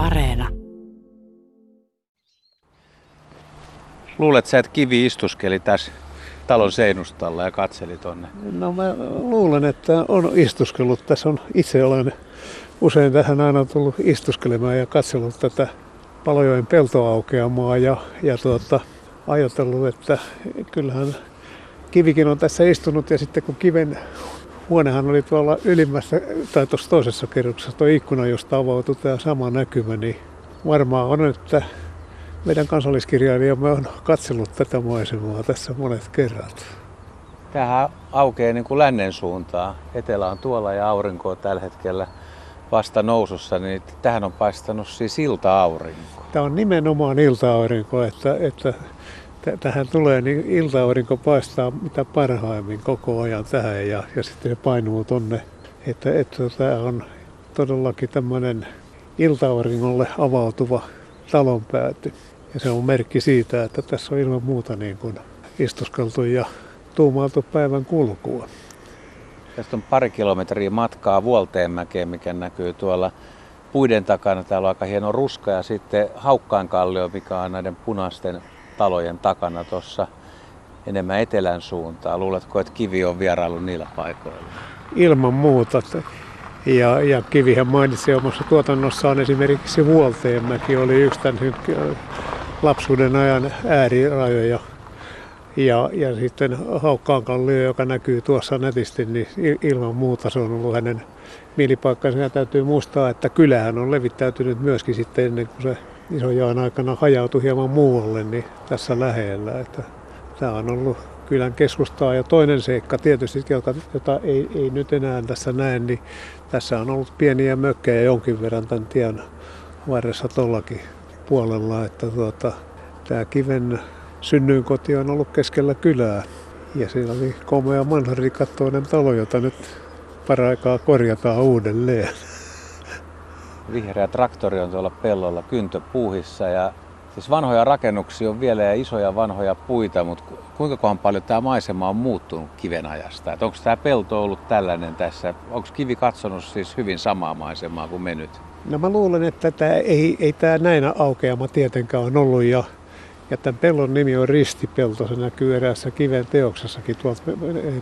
Areena. Luulet sä, että kivi istuskeli tässä talon seinustalla ja katseli tonne? No mä luulen, että on istuskellut. Tässä on itse olen usein tähän aina tullut istuskelemaan ja katsellut tätä Palojoen peltoaukeamaa ja, ja tuota, ajatellut, että kyllähän kivikin on tässä istunut ja sitten kun kiven huonehan oli tuolla ylimmässä tai tuossa toisessa kerroksessa tuo ikkuna, josta avautui tämä sama näkymä, niin varmaan on, että meidän kansalliskirjailijamme on katsellut tätä maisemaa tässä monet kerrat. Tähän aukeaa niin kuin lännen suuntaan. Etelä on tuolla ja aurinko on tällä hetkellä vasta nousussa, niin tähän on paistanut siis ilta-aurinko. Tämä on nimenomaan ilta-aurinko, että, että tähän tulee, niin ilta-aurinko paistaa mitä parhaimmin koko ajan tähän ja, ja sitten se painuu tonne. Että, että tämä on todellakin tämmöinen ilta-auringolle avautuva talonpääty. Ja se on merkki siitä, että tässä on ilman muuta niin kuin istuskeltu ja tuumailtu päivän kulkua. Tästä on pari kilometriä matkaa Vuolteenmäkeen, mikä näkyy tuolla puiden takana. Täällä on aika hieno ruska ja sitten Haukkaankallio, mikä on näiden punaisten talojen takana tuossa enemmän etelän suuntaan. Luuletko, että kivi on vierailu niillä paikoilla? Ilman muuta. Ja, ja Kivihän mainitsi omassa tuotannossaan esimerkiksi Vuolteenmäki oli yksi tämän lapsuuden ajan äärirajoja. Ja, ja sitten Haukkaankallio, joka näkyy tuossa nätisti, niin ilman muuta se on ollut hänen mielipaikkansa. Ja täytyy muistaa, että kylähän on levittäytynyt myöskin sitten ennen kuin se isojaan aikana hajautui hieman muualle, niin tässä lähellä. Että tämä on ollut kylän keskustaa. Ja toinen seikka tietysti, jota, jota ei, ei nyt enää tässä näe, niin tässä on ollut pieniä mökkejä jonkin verran tämän tien varressa tuollakin puolella. Että tuota, tämä kiven synnyinkoti on ollut keskellä kylää. Ja siinä oli komea manharikattoinen talo, jota nyt paraikaa korjataan uudelleen vihreä traktori on tuolla pellolla kyntöpuuhissa ja siis vanhoja rakennuksia on vielä ja isoja vanhoja puita, mutta kuinka kohan paljon tämä maisema on muuttunut kiven ajasta? onko tämä pelto ollut tällainen tässä? Onko kivi katsonut siis hyvin samaa maisemaa kuin me nyt? No mä luulen, että tämä ei, ei tämä näin aukeama tietenkään on ollut ja, ja tämän pellon nimi on ristipelto. Se näkyy eräässä kiven teoksessakin tuolta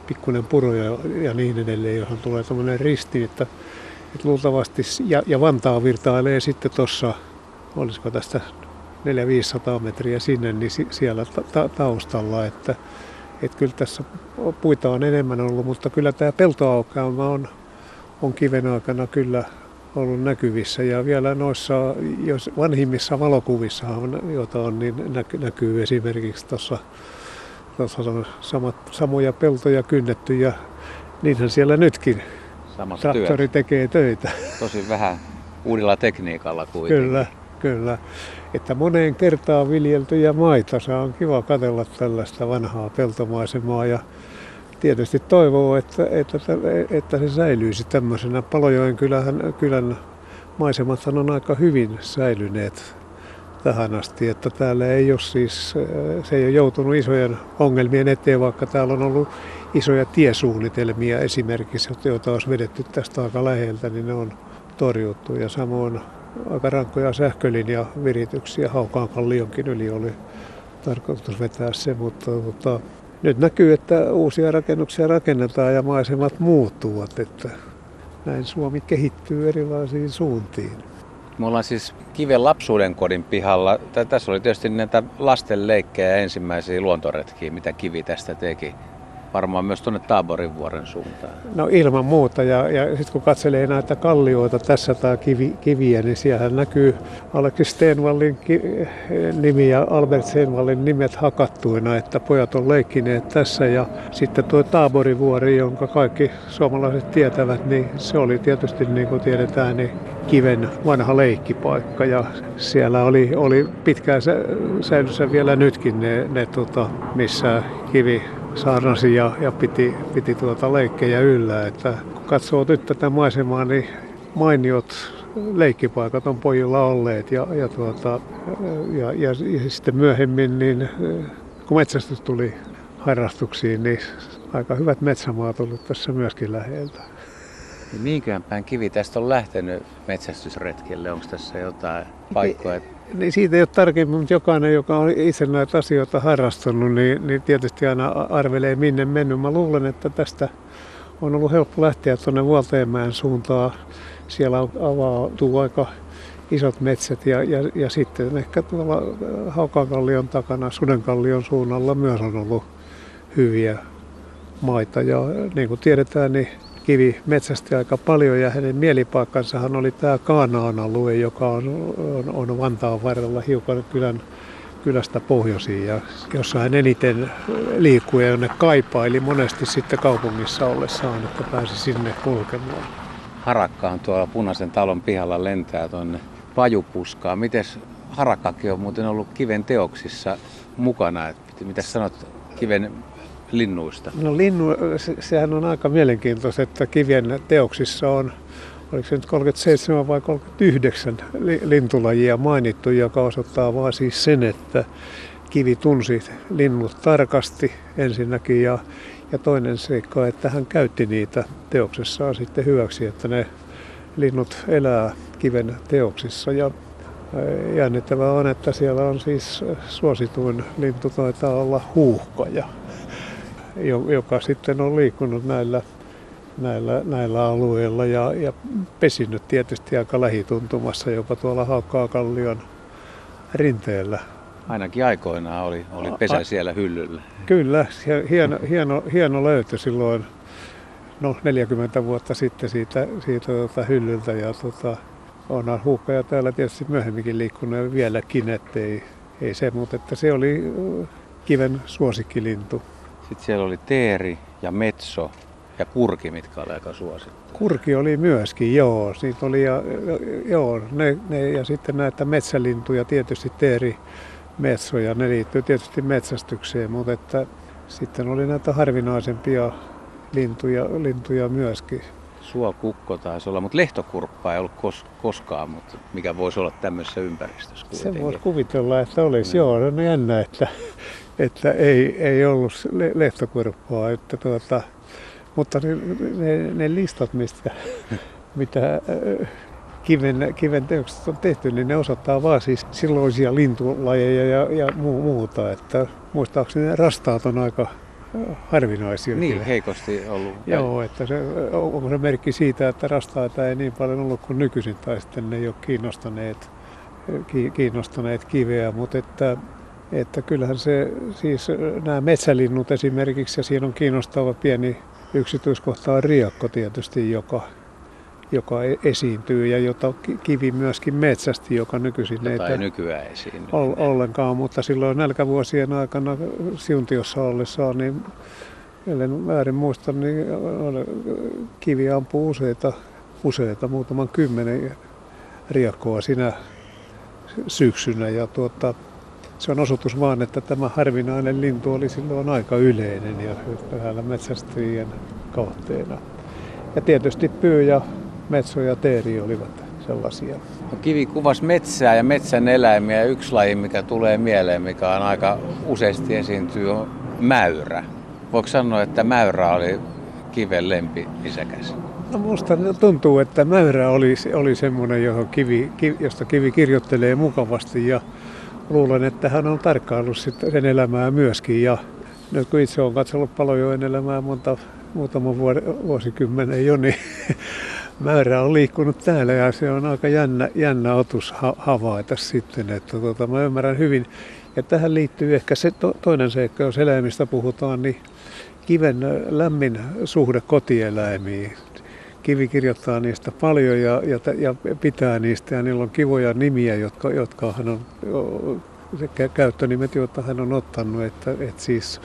pikkuinen puro ja, ja niin edelleen, johon tulee tämmöinen risti, että et luultavasti, ja, ja Vantaa virtailee sitten tuossa, olisiko tästä 400-500 metriä sinne, niin siellä ta- taustalla, että, että kyllä tässä puita on enemmän ollut, mutta kyllä tämä peltoaukeama on, on kiven aikana kyllä ollut näkyvissä. Ja vielä noissa jos vanhimmissa valokuvissa, joita on, niin näky, näkyy esimerkiksi tuossa samat, samoja peltoja kynnetty ja niinhän siellä nytkin samassa Traktori työssä. tekee töitä. Tosi vähän uudella tekniikalla kuitenkin. Kyllä, kyllä. Että moneen kertaan viljeltyjä maita. Se on kiva katsella tällaista vanhaa peltomaisemaa ja tietysti toivoo, että, että, että se säilyisi tämmöisenä. Palojoen kylän, kylän maisemat on aika hyvin säilyneet tähän asti, että täällä ei ole siis, se ei ole joutunut isojen ongelmien eteen, vaikka täällä on ollut isoja tiesuunnitelmia esimerkiksi, joita olisi vedetty tästä aika läheltä, niin ne on torjuttu. Ja samoin aika rankkoja sähkölinjavirityksiä Haukaankallionkin yli oli tarkoitus vetää se, mutta mutta nyt näkyy, että uusia rakennuksia rakennetaan ja maisemat muuttuvat, että näin Suomi kehittyy erilaisiin suuntiin. Me ollaan siis Kiven lapsuuden kodin pihalla. Tässä oli tietysti näitä lasten leikkejä ensimmäisiä luontoretkiä, mitä Kivi tästä teki varmaan myös tuonne Taaborin vuoren suuntaan. No ilman muuta ja, ja sitten kun katselee näitä kallioita tässä tai kivi, kiviä, niin siellä näkyy Aleksi Stenvallin ki, nimi ja Albert Stenvallin nimet hakattuina, että pojat on leikkineet tässä ja sitten tuo Taaborin vuori, jonka kaikki suomalaiset tietävät, niin se oli tietysti niin kuin tiedetään, niin kiven vanha leikkipaikka ja siellä oli, oli pitkään säilyssä vielä nytkin ne, ne tota, missä kivi saarnasi ja, ja piti, piti tuota leikkejä yllä. Että kun katsoo nyt tätä maisemaa, niin mainiot leikkipaikat on pojilla olleet ja, ja, tuota, ja, ja, ja sitten myöhemmin, niin kun metsästys tuli harrastuksiin, niin aika hyvät metsämaat ollut tässä myöskin läheltä. Niin mihinkään päin kivi tästä on lähtenyt metsästysretkelle? Onko tässä jotain paikkoja? Niin siitä ei ole tarkemmin, mutta jokainen, joka on itse näitä asioita harrastanut, niin, niin tietysti aina arvelee minne mennyt. Mä luulen, että tästä on ollut helppo lähteä tuonne Vuolteenmäen suuntaan. Siellä avautuu aika isot metsät ja, ja, ja sitten ehkä tuolla Haukakallion takana Sudenkallion suunnalla myös on ollut hyviä maita. Ja niin kuin tiedetään, niin kivi metsästi aika paljon ja hänen mielipaikkansahan oli tämä Kaanaan alue, joka on, on, on Vantaan varrella hiukan kylän, kylästä pohjoisiin ja jossa hän eniten liikkui ja jonne kaipaili monesti sitten kaupungissa ollessaan, että pääsi sinne kulkemaan. Harakka on tuolla punaisen talon pihalla lentää tuonne pajupuskaan. Miten harakkakin on muuten ollut kiven teoksissa mukana? Mitä sanot kiven linnuista? No linnu, se, sehän on aika mielenkiintoista, että kivien teoksissa on oliko se nyt 37 vai 39 lintulajia mainittu, joka osoittaa vaan siis sen, että kivi tunsi linnut tarkasti ensinnäkin ja, ja toinen seikka, että hän käytti niitä teoksessaan sitten hyväksi, että ne linnut elää kiven teoksissa ja jännittävää on, että siellä on siis suosituin lintu taitaa olla huuhkaja joka sitten on liikkunut näillä, näillä, näillä alueilla ja, ja pesinyt tietysti aika lähituntumassa jopa tuolla Haukkaa-kallion rinteellä. Ainakin aikoinaan oli, oli pesä siellä hyllyllä. Kyllä, hieno, hieno, hieno löytö silloin no 40 vuotta sitten siitä, siitä tota, hyllyltä. Ja tota, onhan huuhkaja täällä tietysti myöhemminkin liikkunut vieläkin, ettei ei se, mutta että se oli kiven suosikkilintu. Sitten siellä oli teeri ja metso ja kurki, mitkä oli aika suosittu. Kurki oli myöskin, joo. Siitä oli ja, joo, ne, ne, ja sitten näitä metsälintuja, tietysti teeri, metso ja ne liittyy tietysti metsästykseen, mutta että sitten oli näitä harvinaisempia lintuja, lintuja myöskin. Suokukko taisi olla, mutta lehtokurppa ei ollut kos, koskaan, mutta mikä voisi olla tämmöisessä ympäristössä kuitenkin. Se voisi kuvitella, että olisi. No. Joo, on jännä, että että ei, ei ollut lehtokurppaa. Että tuota, mutta ne, ne, ne listat, mistä, mitä äh, kiven, kiven teokset on tehty, niin ne osoittaa vaan siis silloisia lintulajeja ja, ja muuta. Että muistaakseni rastaat on aika äh, harvinaisia. Niin, kyllä. heikosti ollut. Joo, että se, onko se merkki siitä, että rastaita ei niin paljon ollut kuin nykyisin, tai sitten ne ei ole kiinnostaneet, kiinnostaneet kiveä, mutta että että kyllähän se, siis nämä metsälinnut esimerkiksi, ja siinä on kiinnostava pieni yksityiskohta on riakko tietysti, joka, joka e-, esiintyy ja jota kivi myöskin metsästi, joka nykyisin jota ei nykyään esiinny. ollenkaan, mutta silloin nälkävuosien aikana siuntiossa ollessaan, niin ellen väärin muista, niin kivi ampuu useita, useita, muutaman kymmenen riakkoa sinä syksynä ja tuota, se on osoitus vaan, että tämä harvinainen lintu oli silloin aika yleinen ja täällä metsästäjien kohteena. Ja tietysti pyy ja metso ja teeri olivat sellaisia. No, kivi kuvasi metsää ja metsän eläimiä. Yksi laji, mikä tulee mieleen, mikä on aika useasti esiintyy, on mäyrä. Voiko sanoa, että mäyrä oli kiven lempi isäkäs? No musta tuntuu, että mäyrä oli, oli semmoinen, johon kivi, josta kivi kirjoittelee mukavasti ja luulen, että hän on tarkkaillut sen elämää myöskin. Ja nyt kun itse olen katsellut Palojoen elämää monta, muutama vuosikymmenen jo, niin määrä on liikkunut täällä ja se on aika jännä, jännä otus havaita sitten. Että tota, mä ymmärrän hyvin. Ja tähän liittyy ehkä se to, toinen seikka, jos eläimistä puhutaan, niin kiven lämmin suhde kotieläimiin Kivi kirjoittaa niistä paljon ja, ja, ja pitää niistä ja niillä on kivoja nimiä, jotka, jotka hän on, käyttönimet, joita hän on ottanut. Että, että siis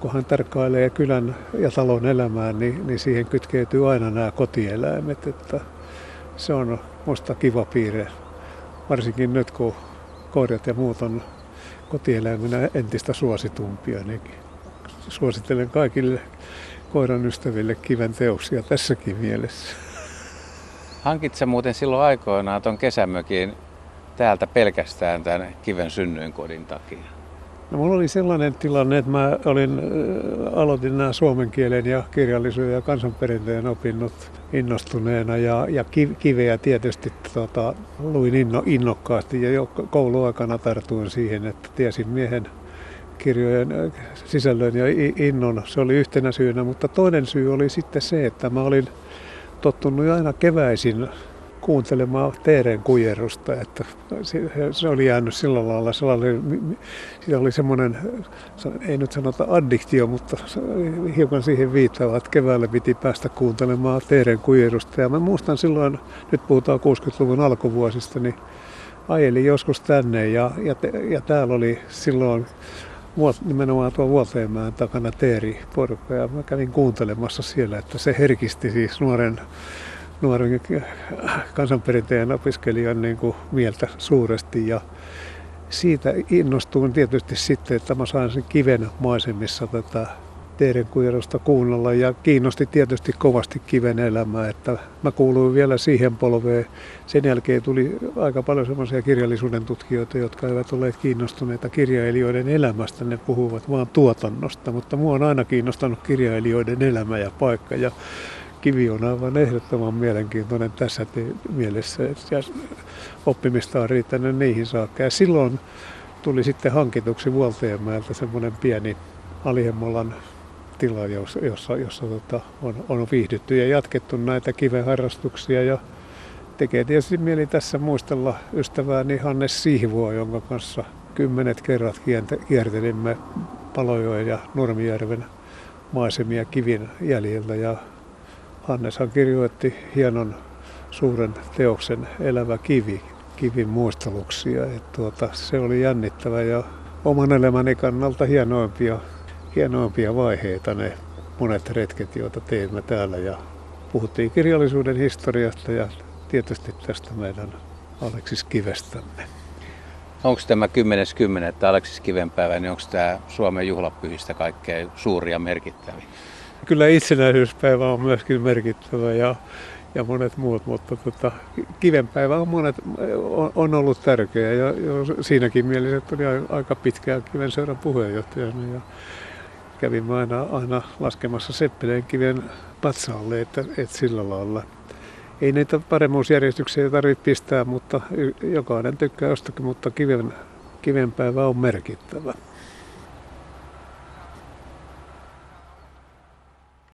kun hän tarkkailee kylän ja talon elämää, niin, niin siihen kytkeytyy aina nämä kotieläimet. Että se on musta kiva piirre, varsinkin nyt kun koirat ja muut on kotieläiminä entistä suositumpia. Niin suosittelen kaikille koiran ystäville kiven teoksia tässäkin mielessä. Hankit muuten silloin aikoinaan tuon kesämökin täältä pelkästään tämän kiven synnyinkodin takia? No, mulla oli sellainen tilanne, että mä olin, aloitin nämä suomen kielen ja kirjallisuuden ja kansanperinteen opinnot innostuneena ja, ja kiveä tietysti tota, luin inno, innokkaasti ja jo kouluaikana tartuin siihen, että tiesin miehen kirjojen sisällön ja innon. Se oli yhtenä syynä, mutta toinen syy oli sitten se, että mä olin tottunut aina keväisin kuuntelemaan teeren kujerusta, että se oli jäänyt sillä lailla sellainen, siitä oli semmoinen, ei nyt sanota addiktio, mutta hiukan siihen viittaava, että keväällä piti päästä kuuntelemaan teeren kujerusta. Ja mä muistan silloin, nyt puhutaan 60-luvun alkuvuosista, niin ajelin joskus tänne ja, ja, ja täällä oli silloin nimenomaan tuo Vuolteenmäen takana teeriporukka. Ja mä kävin kuuntelemassa siellä, että se herkisti siis nuoren nuoren kansanperinteen opiskelijan niin kuin mieltä suuresti. Ja siitä innostuin tietysti sitten, että mä sain sen kiven maisemissa tätä teidän kujerosta kuunnella ja kiinnosti tietysti kovasti kiven elämää, että mä kuuluin vielä siihen polveen. Sen jälkeen tuli aika paljon semmoisia kirjallisuuden tutkijoita, jotka eivät olleet kiinnostuneita kirjailijoiden elämästä, ne puhuvat vaan tuotannosta, mutta mua on aina kiinnostanut kirjailijoiden elämä ja paikka ja kivi on aivan ehdottoman mielenkiintoinen tässä mielessä. Ja oppimista on riittänyt niihin saakka. Ja silloin tuli sitten hankituksi Vuolteenmäeltä semmoinen pieni Alihemmolan tila, jossa, jossa, jossa tota, on, on viihdytty ja jatkettu näitä kiveharrastuksia. Ja tekee tietysti mieli tässä muistella ystävääni Hannes Sihvoa, jonka kanssa kymmenet kerrat kiertelimme Palojoen ja Nurmijärven maisemia kivin jäljiltä ja Hanneshan kirjoitti hienon suuren teoksen Elävä kivi, kivin muisteluksia. Tuota, se oli jännittävä ja oman elämäni kannalta hienoimpia, hienoimpia vaiheita ne monet retket, joita teimme täällä. Ja puhuttiin kirjallisuuden historiasta ja tietysti tästä meidän Aleksis Kivestämme. Onko tämä 10.10. että Aleksis Kivenpäivä, niin onko tämä Suomen juhlapyhistä kaikkein suuria merkittäviä? Kyllä itsenäisyyspäivä on myöskin merkittävä ja, ja monet muut, mutta tota, kivenpäivä on, monet, on, on ollut tärkeä ja, ja siinäkin mielessä, oli aika pitkään kivenseuran puheenjohtajana ja kävimme aina, aina laskemassa Seppeleen kiven patsaalle, että, että sillä lailla. Ei niitä paremmuusjärjestyksiä tarvitse pistää, mutta jokainen tykkää jostakin, mutta kiven, kivenpäivä on merkittävä.